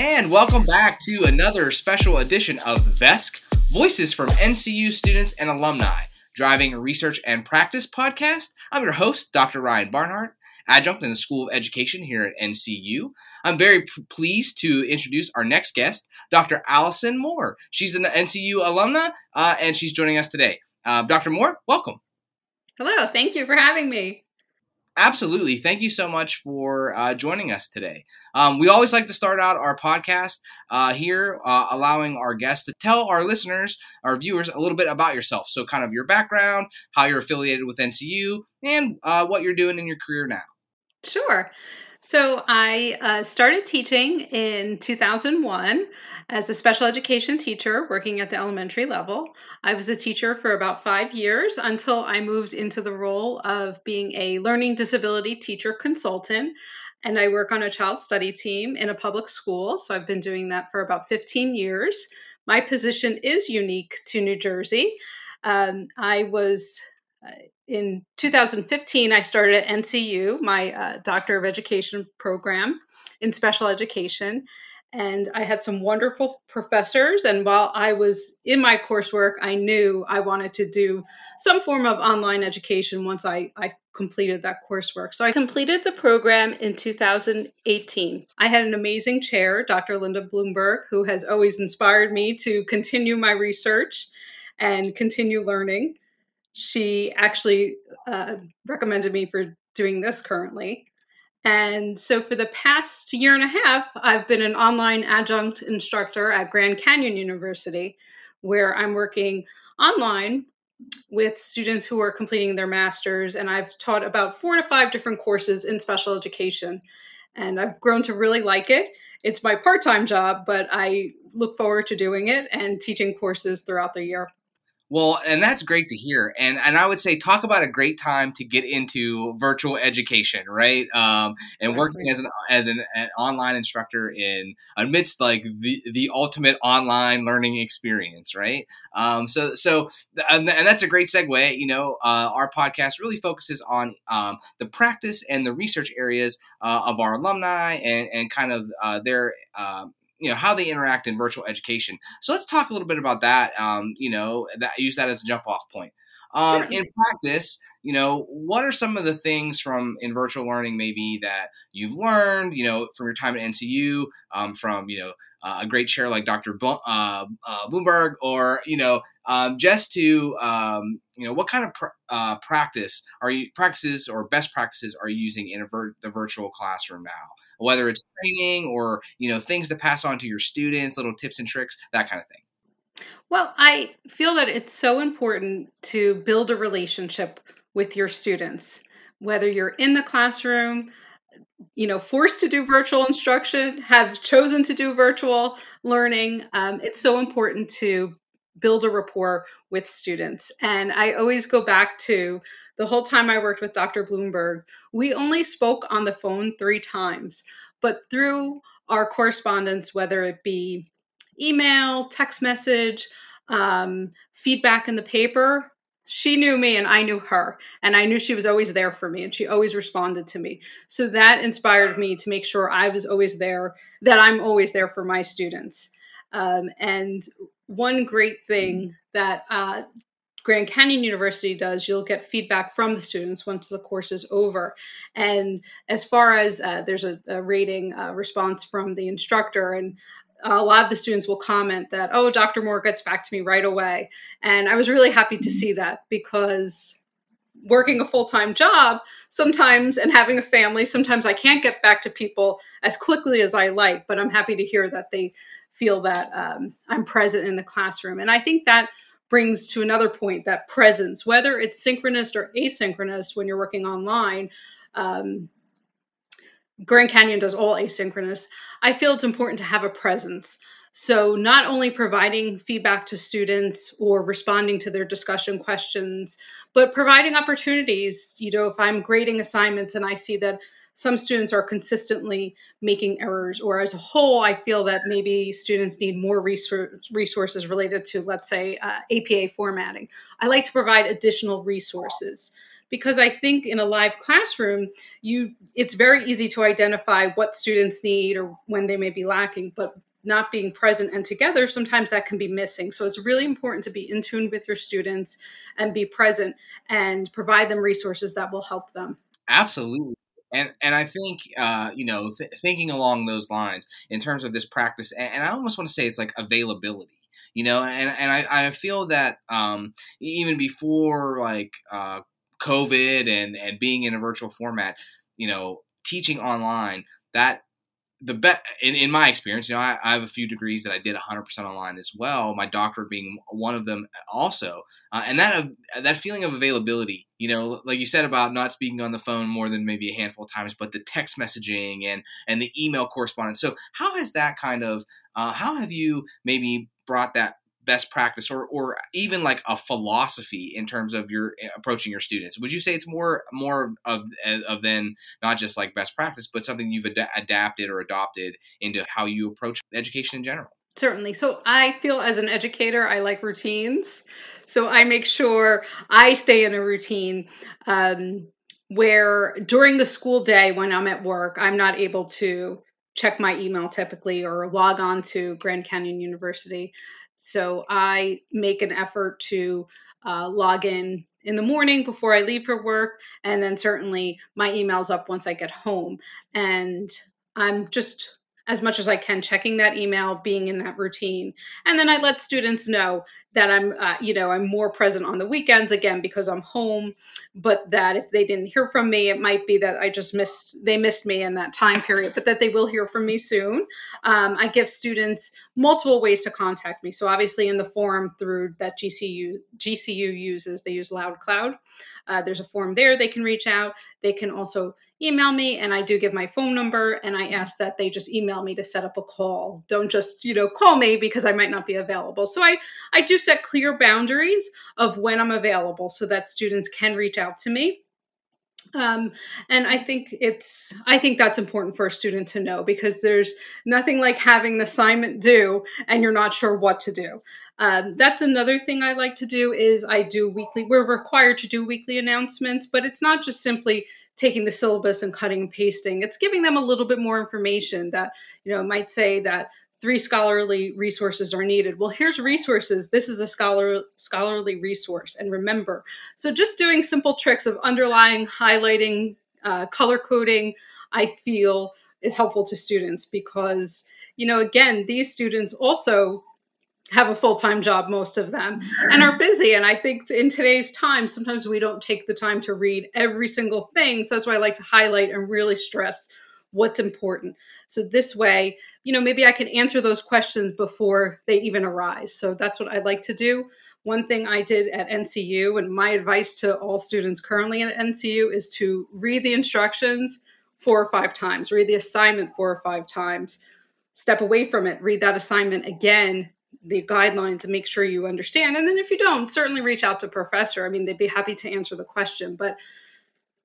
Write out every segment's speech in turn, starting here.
And welcome back to another special edition of VESC Voices from NCU Students and Alumni, Driving Research and Practice podcast. I'm your host, Dr. Ryan Barnhart, adjunct in the School of Education here at NCU. I'm very p- pleased to introduce our next guest, Dr. Allison Moore. She's an NCU alumna, uh, and she's joining us today. Uh, Dr. Moore, welcome. Hello, thank you for having me. Absolutely. Thank you so much for uh, joining us today. Um, we always like to start out our podcast uh, here, uh, allowing our guests to tell our listeners, our viewers, a little bit about yourself. So, kind of your background, how you're affiliated with NCU, and uh, what you're doing in your career now. Sure. So I uh, started teaching in 2001 as a special education teacher working at the elementary level. I was a teacher for about five years until I moved into the role of being a learning disability teacher consultant. And I work on a child study team in a public school. So I've been doing that for about 15 years. My position is unique to New Jersey. Um, I was uh, in 2015, I started at NCU, my uh, Doctor of Education program in special education. And I had some wonderful professors. And while I was in my coursework, I knew I wanted to do some form of online education once I, I completed that coursework. So I completed the program in 2018. I had an amazing chair, Dr. Linda Bloomberg, who has always inspired me to continue my research and continue learning she actually uh, recommended me for doing this currently. And so for the past year and a half, I've been an online adjunct instructor at Grand Canyon University, where I'm working online with students who are completing their masters. And I've taught about four to five different courses in special education. And I've grown to really like it. It's my part time job, but I look forward to doing it and teaching courses throughout the year. Well, and that's great to hear. And and I would say talk about a great time to get into virtual education, right? Um, and working as an as an, an, online instructor in amidst like the the ultimate online learning experience, right? Um, so so and, and that's a great segue. You know, uh, our podcast really focuses on um, the practice and the research areas uh, of our alumni and and kind of uh, their um, you know how they interact in virtual education. So let's talk a little bit about that. Um, you know, that use that as a jump off point. Um, sure. In practice, you know, what are some of the things from in virtual learning maybe that you've learned, you know, from your time at NCU, um, from you know uh, a great chair like Dr. uh, uh, Bloomberg, or you know, um, just to um, you know, what kind of pr- uh, practice are you practices or best practices are you using in vir- the virtual classroom now? Whether it's training or you know things to pass on to your students, little tips and tricks, that kind of thing. Well, I feel that it's so important to build a relationship with your students, whether you're in the classroom, you know, forced to do virtual instruction, have chosen to do virtual learning. Um, it's so important to build a rapport with students. And I always go back to the whole time I worked with Dr. Bloomberg, we only spoke on the phone three times. But through our correspondence, whether it be email, text message, um, feedback in the paper, she knew me and I knew her. And I knew she was always there for me and she always responded to me. So that inspired me to make sure I was always there, that I'm always there for my students. Um, and one great thing that uh, Grand Canyon University does, you'll get feedback from the students once the course is over. And as far as uh, there's a, a rating uh, response from the instructor, and a lot of the students will comment that, oh, Dr. Moore gets back to me right away. And I was really happy to see that because working a full time job sometimes and having a family, sometimes I can't get back to people as quickly as I like, but I'm happy to hear that they feel that um, I'm present in the classroom. And I think that brings to another point that presence, whether it's synchronous or asynchronous when you're working online. Um, Grand Canyon does all asynchronous. I feel it's important to have a presence. So, not only providing feedback to students or responding to their discussion questions, but providing opportunities. You know, if I'm grading assignments and I see that some students are consistently making errors, or as a whole, I feel that maybe students need more resources related to, let's say, uh, APA formatting. I like to provide additional resources because I think in a live classroom, you it's very easy to identify what students need or when they may be lacking, but not being present and together, sometimes that can be missing. So it's really important to be in tune with your students and be present and provide them resources that will help them. Absolutely. And and I think uh, you know th- thinking along those lines in terms of this practice, and, and I almost want to say it's like availability you know and and i, I feel that um, even before like uh, covid and and being in a virtual format you know teaching online that the best in, in my experience, you know, I, I, have a few degrees that I did 100% online as well. My doctorate being one of them, also, uh, and that uh, that feeling of availability, you know, like you said about not speaking on the phone more than maybe a handful of times, but the text messaging and and the email correspondence. So, how has that kind of uh, how have you maybe brought that best practice or or even like a philosophy in terms of your eh, approaching your students would you say it's more more of eh, of than not just like best practice but something you've ad- adapted or adopted into how you approach education in general Certainly. So I feel as an educator, I like routines. So I make sure I stay in a routine um, where during the school day when I'm at work, I'm not able to check my email typically or log on to Grand Canyon University. So I make an effort to uh, log in in the morning before I leave for work, and then certainly my email's up once I get home. And I'm just as much as I can, checking that email, being in that routine. And then I let students know that I'm, uh, you know, I'm more present on the weekends again because I'm home, but that if they didn't hear from me, it might be that I just missed, they missed me in that time period, but that they will hear from me soon. Um, I give students multiple ways to contact me. So obviously in the forum through that GCU, GCU uses, they use LoudCloud. Uh, there's a form there they can reach out. They can also email me, and I do give my phone number, and I ask that they just email me to set up a call. Don't just you know call me because I might not be available. So I I do set clear boundaries of when I'm available so that students can reach out to me. Um, and I think it's I think that's important for a student to know because there's nothing like having an assignment due and you're not sure what to do. Um, that's another thing I like to do is I do weekly. We're required to do weekly announcements, but it's not just simply taking the syllabus and cutting and pasting. It's giving them a little bit more information that you know might say that three scholarly resources are needed. Well, here's resources. This is a scholar scholarly resource, and remember. So just doing simple tricks of underlying, highlighting, uh, color coding, I feel is helpful to students because you know again these students also have a full-time job most of them and are busy. And i think in today's time sometimes we don't take the time to read every single thing. So that's why i like to highlight and really stress what's important. So this way you know maybe i can answer those questions before they even arise. So that's what i like to do. One thing i did at ncu and my advice to all students currently at ncu is to read the instructions four or five times read the assignment four or five times step away from it read that assignment again the guidelines and make sure you understand. And then if you don't, certainly reach out to professor. I mean, they'd be happy to answer the question, but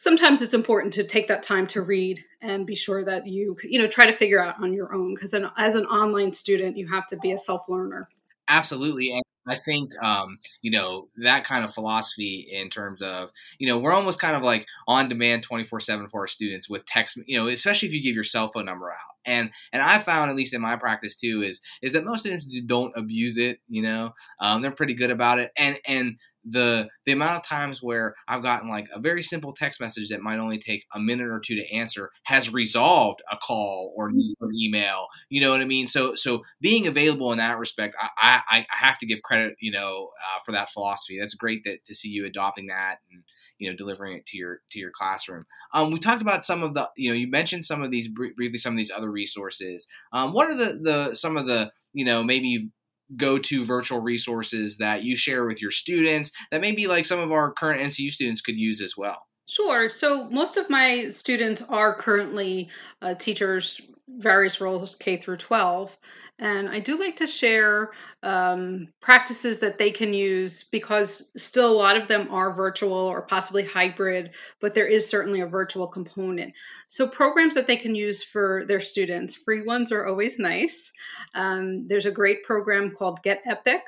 sometimes it's important to take that time to read and be sure that you you know try to figure out on your own because as an online student you have to be a self learner absolutely and I think, um, you know, that kind of philosophy in terms of, you know, we're almost kind of like on demand 24 seven for our students with text, you know, especially if you give your cell phone number out. And, and I found, at least in my practice too, is, is that most students don't abuse it, you know, um, they're pretty good about it. And, and the the amount of times where I've gotten like a very simple text message that might only take a minute or two to answer has resolved a call or an email. You know what I mean? So so being available in that respect, I I, I have to give credit, you know, uh, for that philosophy. That's great that to see you adopting that and you know delivering it to your to your classroom. Um, we talked about some of the you know you mentioned some of these briefly some of these other resources. Um, what are the the some of the you know maybe go to virtual resources that you share with your students that maybe like some of our current NCU students could use as well? Sure. So most of my students are currently uh, teachers, various roles K through 12. And I do like to share um, practices that they can use because still a lot of them are virtual or possibly hybrid, but there is certainly a virtual component. So, programs that they can use for their students, free ones are always nice. Um, there's a great program called Get Epic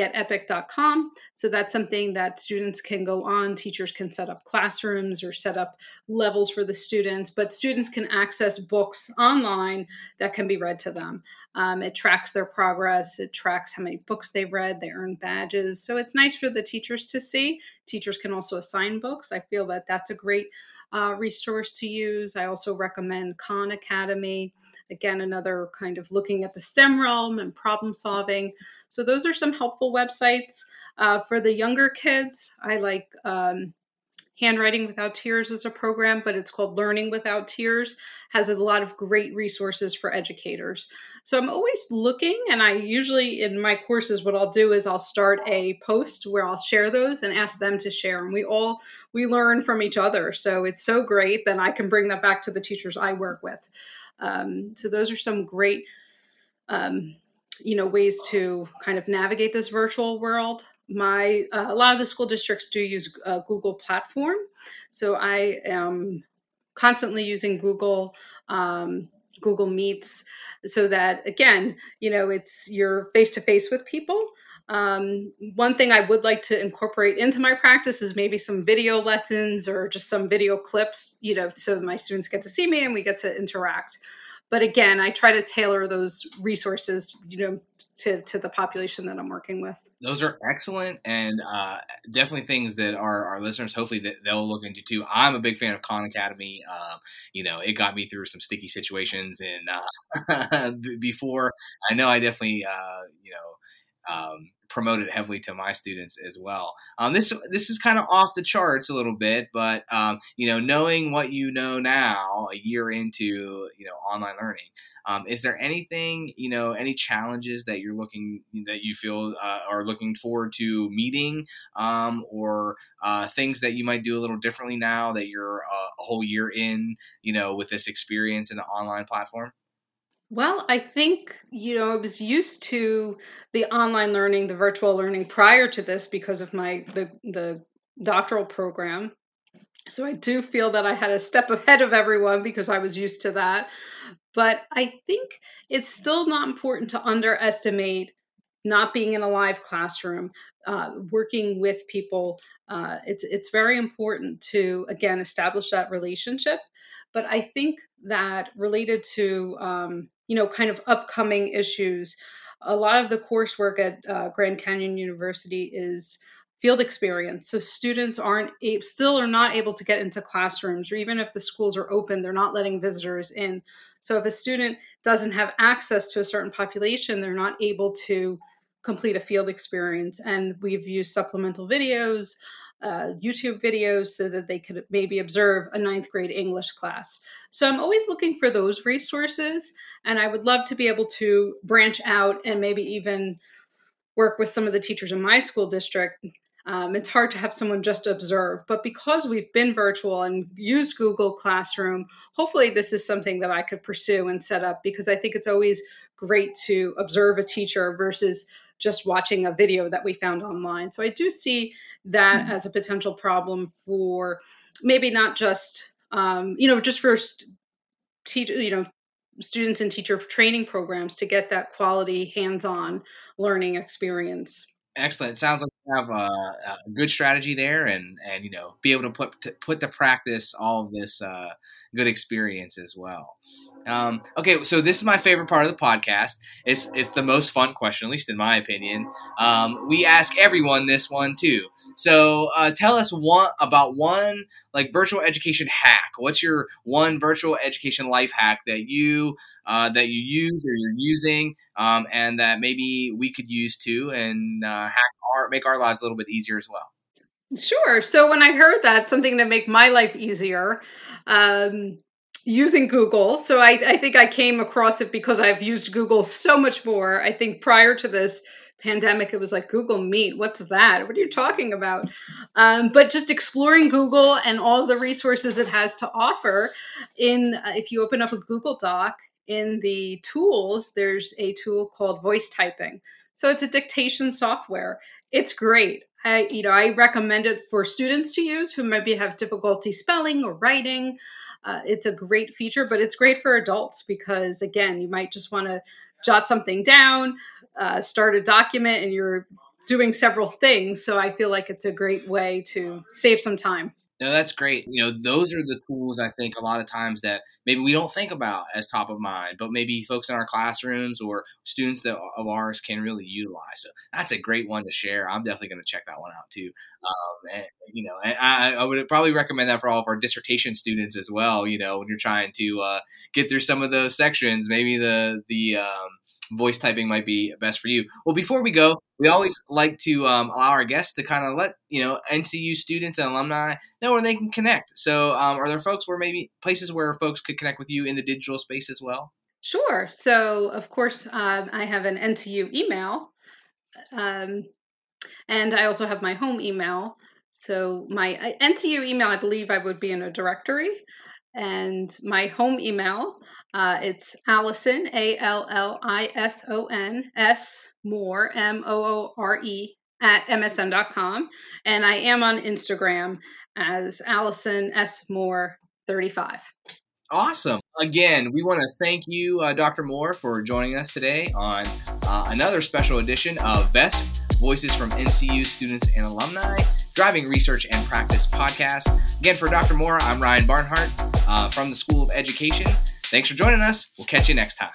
getepic.com. So that's something that students can go on. Teachers can set up classrooms or set up levels for the students, but students can access books online that can be read to them. Um, it tracks their progress, it tracks how many books they've read, they earn badges. So it's nice for the teachers to see. Teachers can also assign books. I feel that that's a great uh, resource to use. I also recommend Khan Academy. Again, another kind of looking at the STEM realm and problem solving. So, those are some helpful websites. Uh, for the younger kids, I like um, Handwriting Without Tears is a program, but it's called Learning Without Tears, has a lot of great resources for educators. So I'm always looking, and I usually in my courses, what I'll do is I'll start a post where I'll share those and ask them to share. And we all we learn from each other. So it's so great that I can bring that back to the teachers I work with. Um, so those are some great um, you know ways to kind of navigate this virtual world my uh, a lot of the school districts do use uh, Google Platform, so I am constantly using Google um, Google Meets, so that again, you know, it's you're face to face with people. Um, one thing I would like to incorporate into my practice is maybe some video lessons or just some video clips, you know, so my students get to see me and we get to interact. But again, I try to tailor those resources, you know, to, to the population that I'm working with. Those are excellent and uh, definitely things that our, our listeners hopefully that they'll look into too. I'm a big fan of Khan Academy. Uh, you know, it got me through some sticky situations and uh, before. I know I definitely uh, you know um, promote it heavily to my students as well. Um, this this is kind of off the charts a little bit, but um, you know, knowing what you know now, a year into you know online learning, um, is there anything you know, any challenges that you're looking that you feel uh, are looking forward to meeting, um, or uh, things that you might do a little differently now that you're uh, a whole year in, you know, with this experience in the online platform? Well, I think, you know, I was used to the online learning, the virtual learning prior to this because of my the the doctoral program. So I do feel that I had a step ahead of everyone because I was used to that. But I think it's still not important to underestimate not being in a live classroom, uh, working with people. Uh, it's it's very important to again establish that relationship. But I think that related to um, you know, kind of upcoming issues. A lot of the coursework at uh, Grand Canyon University is field experience. So students aren't a- still are not able to get into classrooms, or even if the schools are open, they're not letting visitors in. So if a student doesn't have access to a certain population, they're not able to complete a field experience. And we've used supplemental videos, uh, YouTube videos so that they could maybe observe a ninth grade English class. So I'm always looking for those resources, and I would love to be able to branch out and maybe even work with some of the teachers in my school district. Um, it's hard to have someone just observe, but because we've been virtual and used Google Classroom, hopefully this is something that I could pursue and set up because I think it's always great to observe a teacher versus just watching a video that we found online. So I do see that mm-hmm. as a potential problem for maybe not just um, you know just for st- teach you know students and teacher training programs to get that quality hands-on learning experience. Excellent. Sounds like you have a, a, good strategy there, and and you know be able to put to put to practice all of this uh, good experience as well. Um, okay, so this is my favorite part of the podcast. It's it's the most fun question, at least in my opinion. Um, we ask everyone this one too. So uh, tell us one about one like virtual education hack. What's your one virtual education life hack that you uh, that you use or you're using, um, and that maybe we could use too, and uh, hack our make our lives a little bit easier as well. Sure. So when I heard that something to make my life easier. Um, using Google. So I, I think I came across it because I've used Google so much more. I think prior to this pandemic, it was like Google Meet. What's that? What are you talking about? Um, but just exploring Google and all the resources it has to offer. In uh, if you open up a Google Doc in the tools, there's a tool called voice typing. So it's a dictation software. It's great. I, you know, I recommend it for students to use who maybe have difficulty spelling or writing. Uh, it's a great feature, but it's great for adults because, again, you might just want to jot something down, uh, start a document, and you're doing several things. So I feel like it's a great way to save some time. No, that's great. You know, those are the tools I think a lot of times that maybe we don't think about as top of mind, but maybe folks in our classrooms or students that of ours can really utilize. So that's a great one to share. I'm definitely going to check that one out too. Um, and, you know, and I, I, would probably recommend that for all of our dissertation students as well. You know, when you're trying to uh, get through some of those sections, maybe the the um, voice typing might be best for you. Well, before we go, we always like to um, allow our guests to kind of let you know NCU students and alumni know where they can connect. So, um, are there folks where maybe places where folks could connect with you in the digital space as well? Sure. So, of course, um, I have an NCU email, um, and I also have my home email. So, my uh, NCU email, I believe I would be in a directory, and my home email uh, it's Allison, A L L I S Moore, M O O R E, at msn.com. And I am on Instagram as Allison S. Moore 35. Awesome. Again, we want to thank you, uh, Dr. Moore, for joining us today on uh, another special edition of VESC Voices from NCU Students and Alumni Driving Research and Practice podcast. Again, for Dr. Moore, I'm Ryan Barnhart uh, from the School of Education. Thanks for joining us. We'll catch you next time.